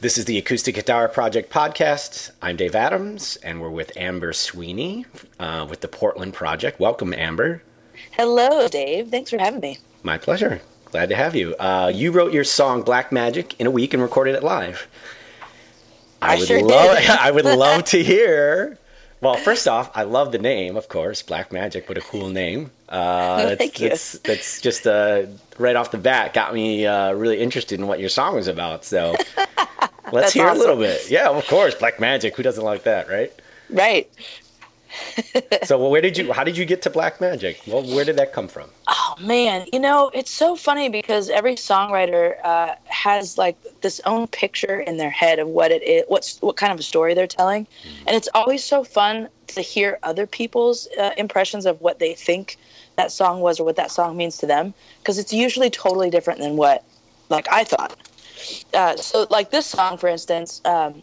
This is the Acoustic Guitar Project podcast. I'm Dave Adams, and we're with Amber Sweeney uh, with the Portland Project. Welcome, Amber. Hello, Dave. Thanks for having me. My pleasure. Glad to have you. Uh, you wrote your song "Black Magic" in a week and recorded it live. I, I would sure love. did. I would love to hear. Well, first off, I love the name, of course, Black Magic. What a cool name! Uh, that's, Thank you. That's, that's just uh, right off the bat got me uh, really interested in what your song was about. So let's hear a little bit. Yeah, of course, Black Magic. Who doesn't like that, right? Right. So, well, where did you? How did you get to Black Magic? Well, where did that come from? Oh man, you know it's so funny because every songwriter uh, has like this own picture in their head of what it is, what's what kind of a story they're telling, and it's always so fun to hear other people's uh, impressions of what they think that song was or what that song means to them because it's usually totally different than what like I thought. Uh, so like this song, for instance, um,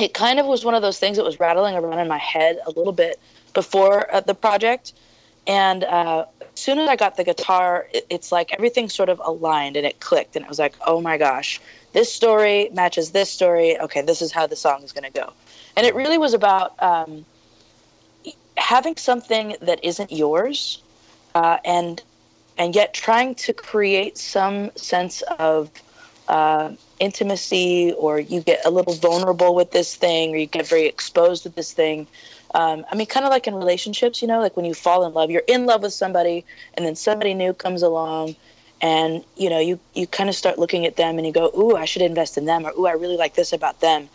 it kind of was one of those things that was rattling around in my head a little bit before uh, the project. And uh, as soon as I got the guitar, it, it's like everything sort of aligned and it clicked. And it was like, oh my gosh, this story matches this story. Okay, this is how the song is going to go. And it really was about um, having something that isn't yours uh, and and yet trying to create some sense of uh, intimacy or you get a little vulnerable with this thing or you get very exposed with this thing. Um, i mean kind of like in relationships you know like when you fall in love you're in love with somebody and then somebody new comes along and you know you, you kind of start looking at them and you go ooh i should invest in them or ooh i really like this about them.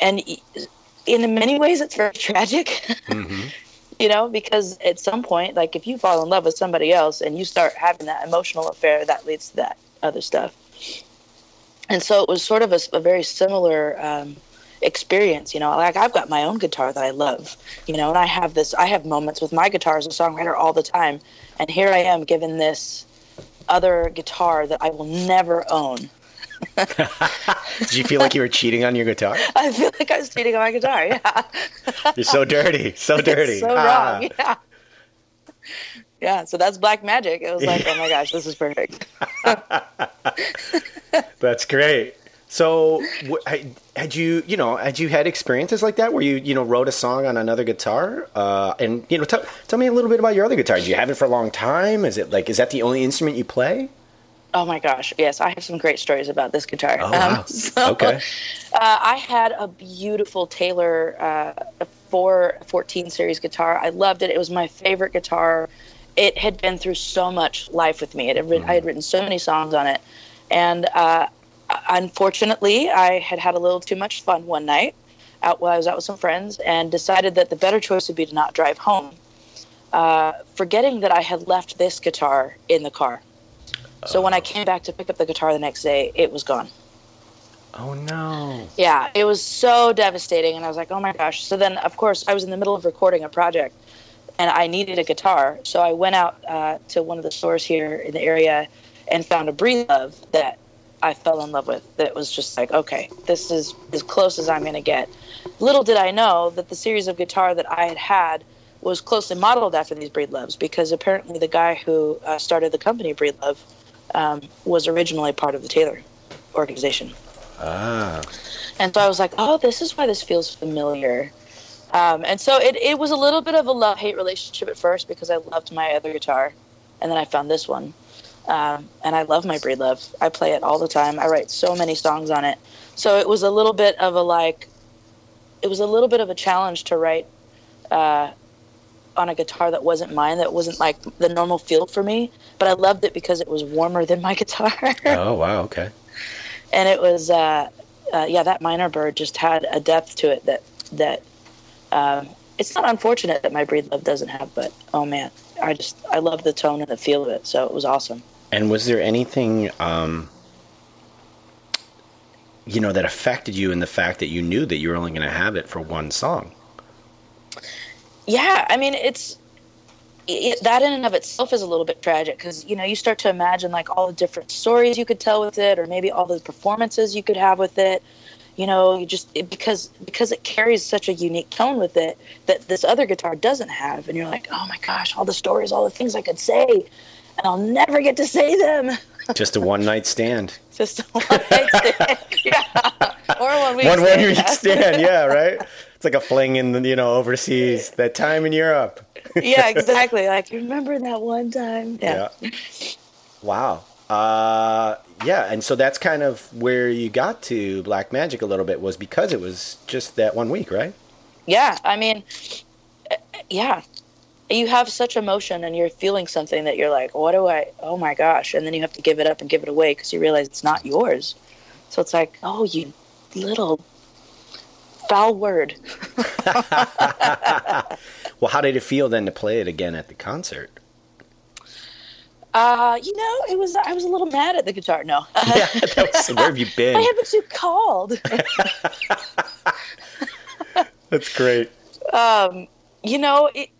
And in many ways it's very tragic. You know because at some point like if you fall in love with somebody else and you start having that emotional affair that leads to that other stuff and so it was sort of a, a very similar um, experience you know like i've got my own guitar that i love you know and i have this i have moments with my guitar as a songwriter all the time and here i am given this other guitar that i will never own Did you feel like you were cheating on your guitar? i feel like i was cheating on my guitar yeah You're so dirty, so dirty. It's so Ah. wrong yeah yeah so that's black magic it was like oh my gosh this is perfect That's great. So, had- had you, you know, had you had experiences like that where you, you know, wrote a song on another guitar? Uh, and you know, tell tell me a little bit about your other guitar. Did you have it for a long time? Is it like, is that the only instrument you play? Oh my gosh, yes, I have some great stories about this guitar. Oh, wow. so, Okay. Uh, I had a beautiful Taylor uh, 414 series guitar. I loved it. It was my favorite guitar. It had been through so much life with me. It had written, I had written so many songs on it. And uh, unfortunately, I had had a little too much fun one night out while I was out with some friends and decided that the better choice would be to not drive home, uh, forgetting that I had left this guitar in the car. So when I came back to pick up the guitar the next day, it was gone. Oh no. Yeah, it was so devastating. And I was like, oh my gosh. So then, of course, I was in the middle of recording a project and I needed a guitar. So I went out uh, to one of the stores here in the area and found a Breedlove that I fell in love with. That was just like, okay, this is as close as I'm going to get. Little did I know that the series of guitar that I had had was closely modeled after these Breedloves because apparently the guy who uh, started the company Breedlove um, was originally part of the Taylor organization. Ah. And so I was like, oh, this is why this feels familiar. Um, and so it, it was a little bit of a love hate relationship at first because I loved my other guitar. And then I found this one. Um, and I love my Breedlove. I play it all the time. I write so many songs on it. So it was a little bit of a like, it was a little bit of a challenge to write uh, on a guitar that wasn't mine, that wasn't like the normal feel for me. But I loved it because it was warmer than my guitar. Oh wow. Okay. and it was uh, uh, yeah that minor bird just had a depth to it that that um, it's not unfortunate that my Breedlove doesn't have but oh man i just i love the tone and the feel of it so it was awesome And was there anything, um, you know, that affected you in the fact that you knew that you were only going to have it for one song? yeah i mean it's it, that in and of itself is a little bit tragic because you know you start to imagine like all the different stories you could tell with it or maybe all the performances you could have with it you know you just it, because because it carries such a unique tone with it that this other guitar doesn't have and you're like oh my gosh all the stories all the things i could say and i'll never get to say them Just a one night stand. just a one night stand. yeah Or one week one one stand, week yeah. stand. Yeah, right. It's like a fling in the you know overseas. That time in Europe. yeah, exactly. Like remember that one time? Yeah. Yeah. Wow. Uh, yeah, and so that's kind of where you got to Black Magic a little bit was because it was just that one week, right? Yeah, I mean, yeah. You have such emotion and you're feeling something that you're like, what do I, oh my gosh. And then you have to give it up and give it away because you realize it's not yours. So it's like, oh, you little foul word. Well, how did it feel then to play it again at the concert? Uh, you know, it was, I was a little mad at the guitar. No. Yeah, that was, where have you been? Why haven't you called? That's great. um, you know, it,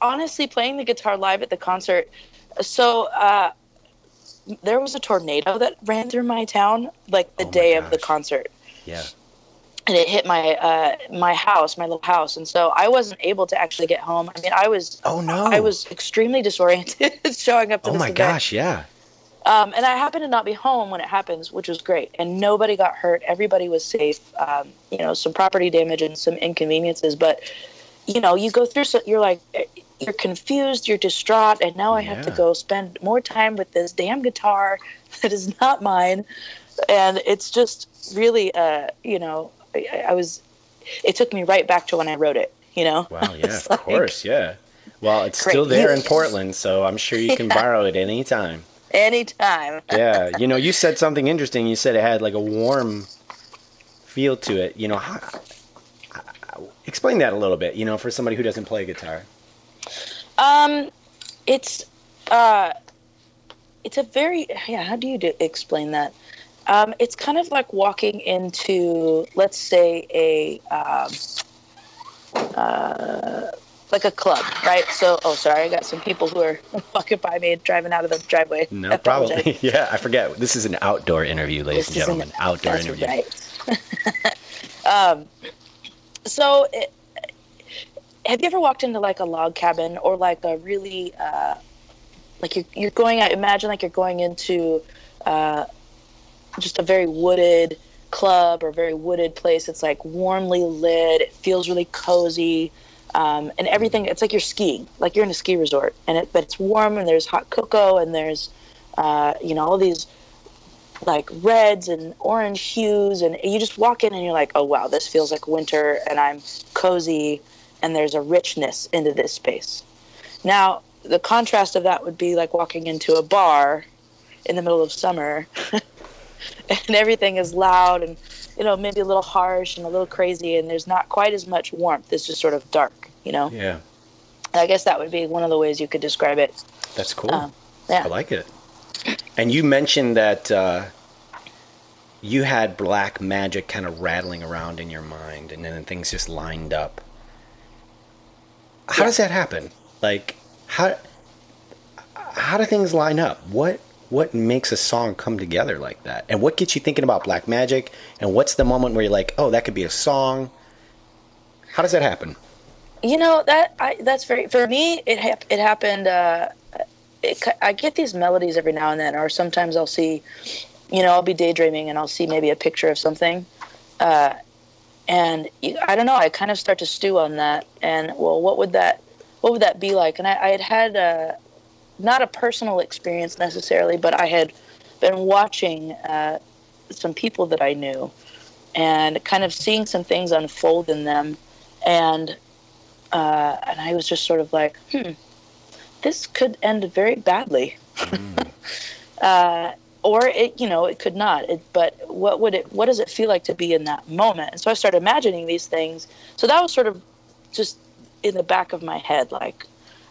honestly, playing the guitar live at the concert. So uh, there was a tornado that ran through my town like the Oh day of the concert, Yeah. And it hit my uh, my house, my little house, and so I wasn't able to actually get home. I mean, I was Oh no. I was extremely disoriented showing up to Oh my event. gosh, yeah. Um, and I happened to not be home when it happens, which was great. And nobody got hurt. Everybody was safe. Um, you know, some property damage and some inconveniences. But, you know, you go through, so you're like, you're confused, you're distraught. And now I have to go spend more time with this damn guitar that is not mine. And it's just really, uh, you know, I, I was, it took me right back to when I wrote it, you know? Wow, yeah, of like- course, yeah. Well, it's Great. still there in Portland, so I'm sure you can Yeah. borrow it anytime. Anytime. Yeah, you know, you said something interesting. You said it had like a warm feel to it. You know, how, explain that a little bit. You know, for somebody who doesn't play guitar. Um, it's uh, it's a very yeah. How do you do, explain that? Um, it's kind of like walking into, let's say, a um, uh, like a club, right? So, oh, sorry, I got some people who are walking by me driving out of the driveway. No problem. yeah, I forget. This is an outdoor interview, ladies This and is an- gentlemen. outdoor interview. right. um, so, it, have you ever walked into like a log cabin or like a really uh, like you're you're going out? Imagine like you're going into uh, just a very wooded club or very wooded place. It's like warmly lit. It feels really cozy. Um, and everything, it's like you're skiing, like you're in a ski resort, and it, but it's warm, and there's hot cocoa, and there's, uh, you know, all these like reds and orange hues and you just walk in and you're like oh wow this feels like winter and i'm cozy and there's a richness into this space now the contrast of that would be like walking into a bar in the middle of summer and everything is loud and you know maybe a little harsh and a little crazy and there's not quite as much warmth it's just sort of dark you know Yeah, i guess that would be one of the ways you could describe it that's cool. Um, yeah I like it. And you mentioned that uh, you had black magic kind of rattling around in your mind, and then things just lined up. How Yeah. does that happen? Like, how how do things line up? What what makes a song come together like that? And what gets you thinking about black magic? And what's the moment where you're like, oh, that could be a song? How does that happen? You know that I that's very for me. It it happened. Uh, it, I get these melodies every now and then, or sometimes I'll see, you know, I'll be daydreaming and I'll see maybe a picture of something, uh, and I don't know. I kind of start to stew on that, and well, what would that, what would that be like? And I, I had had uh, not a personal experience necessarily, but I had been watching uh, some people that I knew, and kind of seeing some things unfold in them, and uh, and I was just sort of like, hmm, this could end very badly. uh, or it, you know, it could not. It, but what would it? What does it feel like to be in that moment? And so I started imagining these things. So that was sort of just in the back of my head, like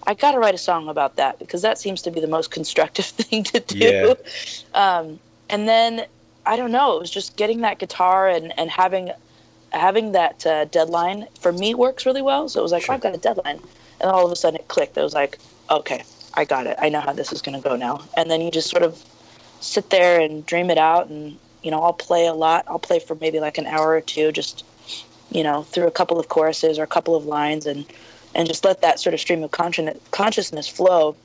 I got to write a song about that because that seems to be the most constructive thing to do. Yeah. Um, and then I don't know. It was just getting that guitar and and having having that uh, deadline for me works really well. So it was like, Sure. oh, I've got a deadline, and all of a sudden it clicked. It was like, okay, I got it. I know how this is going to go now. And then you just sort of sit there and dream it out. And you know, I'll play a lot. I'll play for maybe like an hour or two, just you know, through a couple of choruses or a couple of lines, and and just let that sort of stream of consciousness flow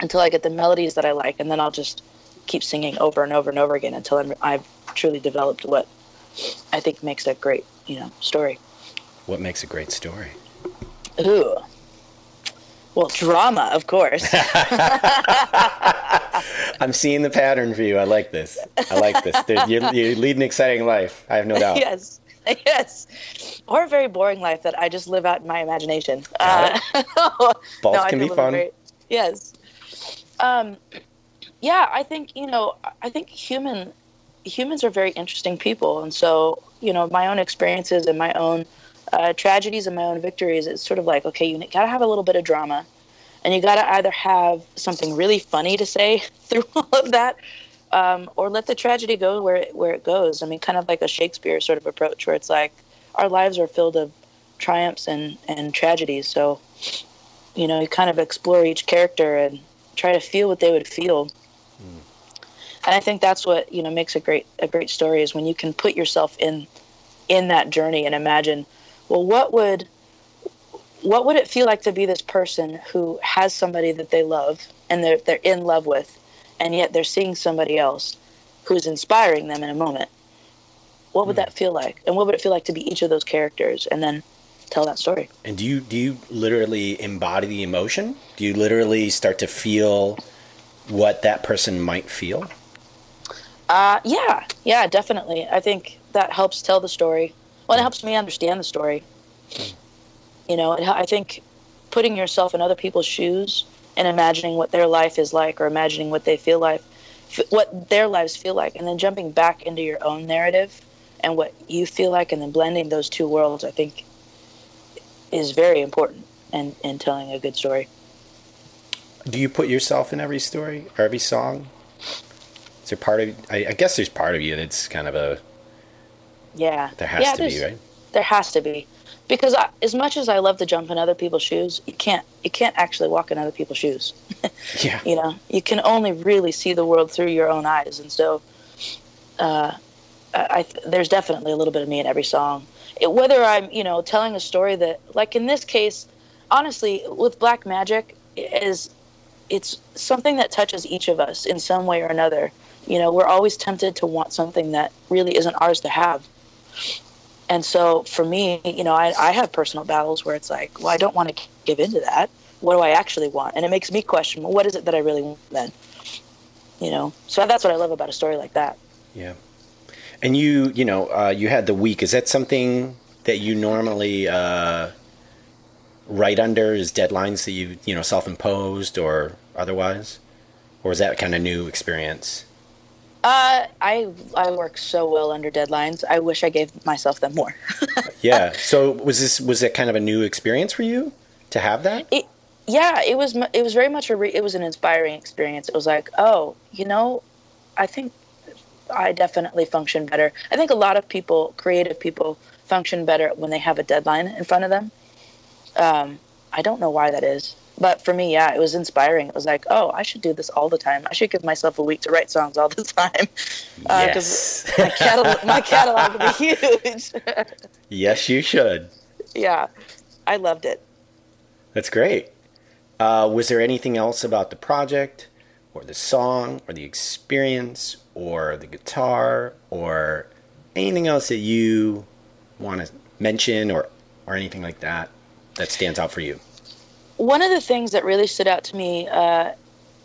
until I get the melodies that I like, and then I'll just keep singing over and over and over again until I'm, I've truly developed what I think makes a great you know story. What makes a great story? Ooh. Well, drama, of course. I'm seeing the pattern for you. I like this. I like this. You, you lead an exciting life. I have no doubt. yes, yes. Or a very boring life that I just live out in my imagination. Uh, Both no, can be fun. Very, yes. Um, yeah, I think you know. I think human humans are very interesting people, and so you know, my own experiences and my own uh, tragedies and my own victories, it's sort of like, okay, you got to have a little bit of drama. And you got to either have something really funny to say through all of that, um, or let the tragedy go where it, where it goes. I mean, kind of like a Shakespeare sort of approach, where it's like our lives are filled of triumphs and, and tragedies. So, you know, you kind of explore each character and try to feel what they would feel. Mm. And I think that's what you know makes a great a great story is when you can put yourself in in that journey and imagine well, what would what would it feel like to be this person who has somebody that they love and they're they're in love with, and yet they're seeing somebody else who's inspiring them in a moment? What would mm. that feel like? And what would it feel like to be each of those characters and then tell that story? And do you do you literally embody the emotion? Do you literally start to feel what that person might feel? Uh, yeah, yeah, definitely. I think that helps tell the story. Well, it helps me understand the story. You know, I think putting yourself in other people's shoes and imagining what their life is like or imagining what they feel like, what their lives feel like, and then jumping back into your own narrative and what you feel like, and then blending those two worlds, I think is very important in, in telling a good story. Do you put yourself in every story or every song? Is there part of I, I guess there's part of you that's kind of a yeah. There has yeah, to be, right? There has to be. Because I, as much as I love to jump in other people's shoes, you can't you can't actually walk in other people's shoes. yeah. You know, you can only really see the world through your own eyes, and so uh, I, there's definitely a little bit of me in every song. It, whether I'm, you know, telling a story that, like in this case, honestly, with Black Magic, is it's something that touches each of us in some way or another. You know, we're always tempted to want something that really isn't ours to have and so for me, you know, I, I have personal battles where it's like, well, I don't want to give into that. What do I actually want? And it makes me question, well, what is it that I really want then? You know, so that's what I love about a story like that. Yeah. And you, you know, uh, you had the week. Is that something that you normally uh, write under Is deadlines that you, you know, self-imposed or otherwise? Or is that kind of new experience? Uh, I I work so well under deadlines. I wish I gave myself them more. yeah. So was this was it kind of a new experience for you to have that? It, yeah, it was. It was very much a. Re, it was an inspiring experience. It was like, oh, you know, I think I definitely function better. I think a lot of people, creative people, function better when they have a deadline in front of them. Um, I don't know why that is but for me, yeah, it was inspiring. It was like, oh, I should do this all the time. I should give myself a week to write songs all the time. Because uh, my, catalog, my catalog would be huge. yes, you should. Yeah, I loved it. That's great. Uh, was there anything else about the project, or the song, or the experience, or the guitar, or anything else that you want to mention, or or anything like that that stands out for you? One of the things that really stood out to me uh,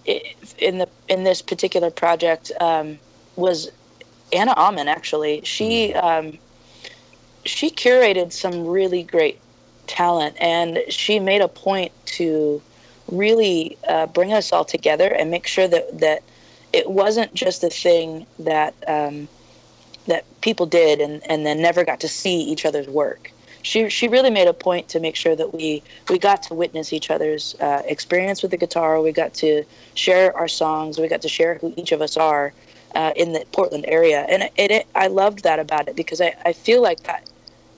in the in this particular project um, was Anna Amman. Actually, she mm. um, she curated some really great talent, and she made a point to really uh, bring us all together and make sure that that it wasn't just a thing that um, that people did and, and then never got to see each other's work she she really made a point to make sure that we we got to witness each other's uh, experience with the guitar. We got to share our songs. We got to share who each of us are uh, in the Portland area, and it, it, I loved that about it because I, I feel like that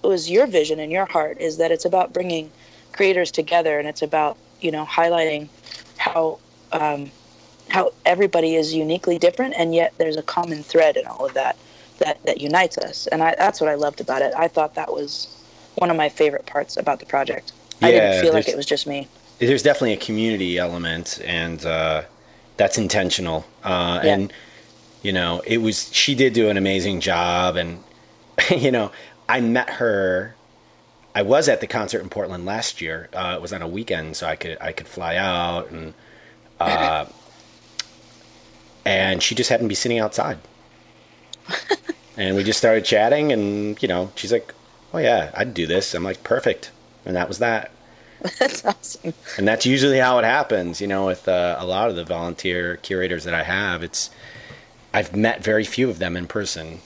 was your vision and your heart is that it's about bringing creators together and it's about you know highlighting how um, how everybody is uniquely different and yet there's a common thread in all of that that that unites us and I, that's what I loved about it. I thought that was one of my favorite parts about the project. Yeah, I didn't feel like it was just me. There's definitely a community element, and uh, that's intentional. Uh, yeah. And you know, it was she did do an amazing job, and you know, I met her. I was at the concert in Portland last year. Uh, it was on a weekend, so I could I could fly out and. Uh, and she just happened to be sitting outside. and we just started chatting, and you know, she's like, "Oh yeah, I'd do this." I'm like, "Perfect," and that was that. That's awesome. And that's usually how it happens, you know, with uh, a lot of the volunteer curators that I have. It's I've met very few of them in person.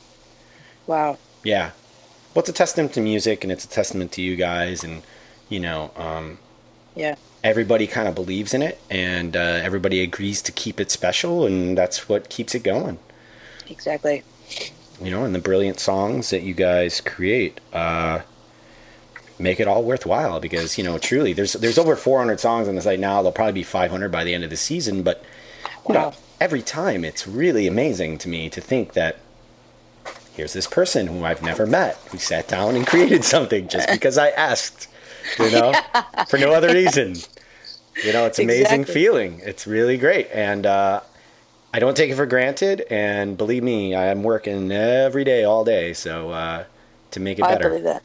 Wow. Yeah. Well, it's a testament to music, and it's a testament to you guys, and you know, um, Yeah. everybody kind of believes in it, and uh, everybody agrees to keep it special, and that's what keeps it going. Exactly. You know, and the brilliant songs that you guys create uh, make it all worthwhile because you know, truly, there's there's over 400 songs on the site now. There'll probably be 500 by the end of the season, but you know, every time it's really amazing to me to think that here's this person who I've never met who sat down and created something just because I asked, you know, for no other reason. You know, it's amazing Exactly. feeling. It's really great. And uh, I don't take it for granted. And believe me, I'm working every day, all day. So uh, to make it I better, believe that.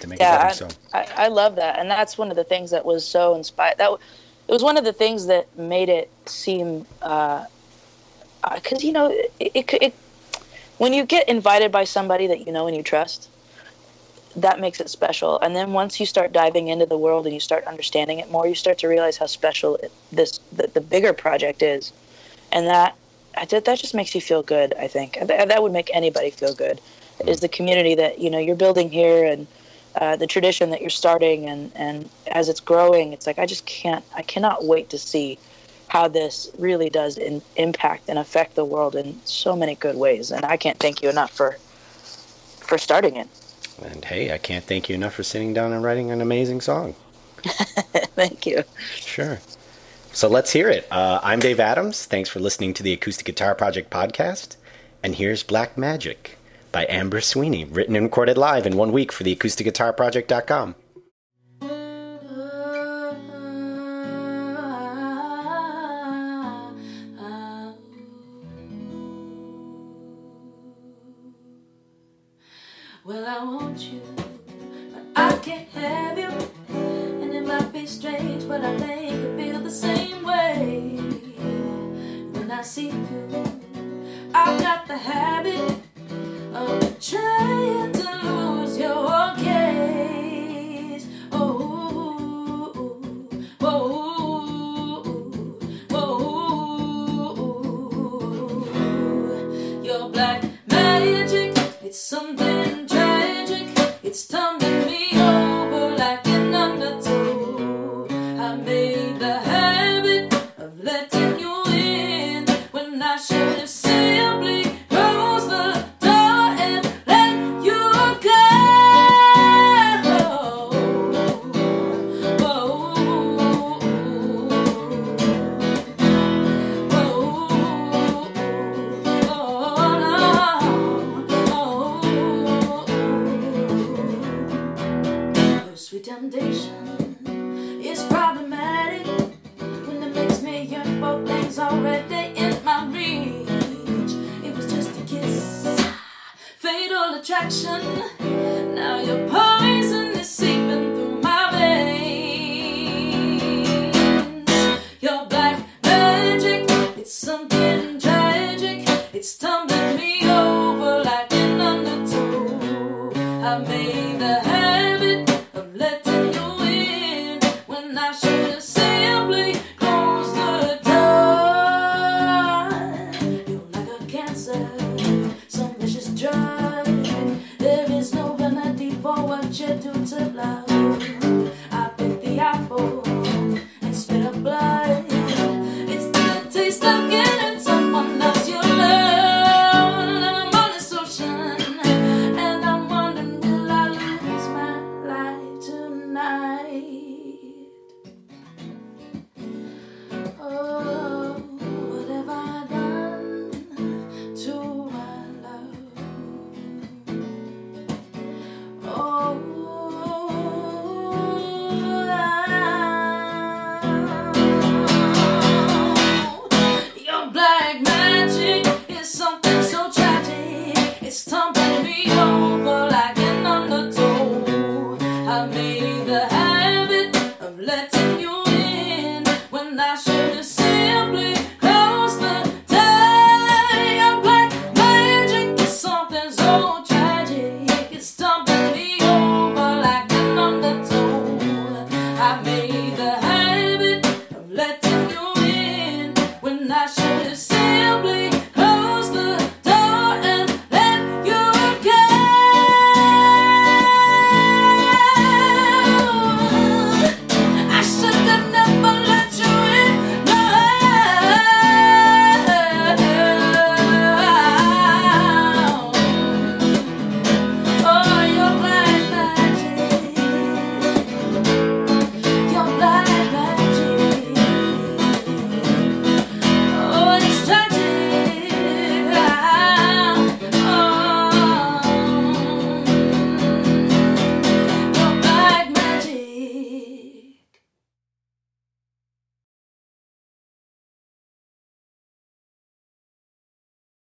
to make Yeah, it I, better. So I, I love that, and that's one of the things that was so inspired. That it was one of the things that made it seem, because you know, it, it, it when you get invited by somebody that you know and you trust, that makes it special. And then once you start diving into the world and you start understanding it more, you start to realize how special it, this the, the bigger project is, and that Did, that just makes you feel good. I think that, that would make anybody feel good. Is the community that you know you're building here and uh, the tradition that you're starting and and as it's growing, it's like I just can't I cannot wait to see how this really does in, impact and affect the world in so many good ways. And I can't thank you enough for for starting it. and hey, I can't thank you enough for sitting down and writing an amazing song. thank you. Sure. So let's hear it. Uh, I'm Dave Adams. Thanks for listening to the Acoustic Guitar Project podcast. And here's Black Magic by Amber Sweeney, written and recorded live in one week for the acousticguitarproject.com. Sweet temptation is problematic when it makes me yearn for things already in my reach. It was just a kiss, fatal attraction. Now your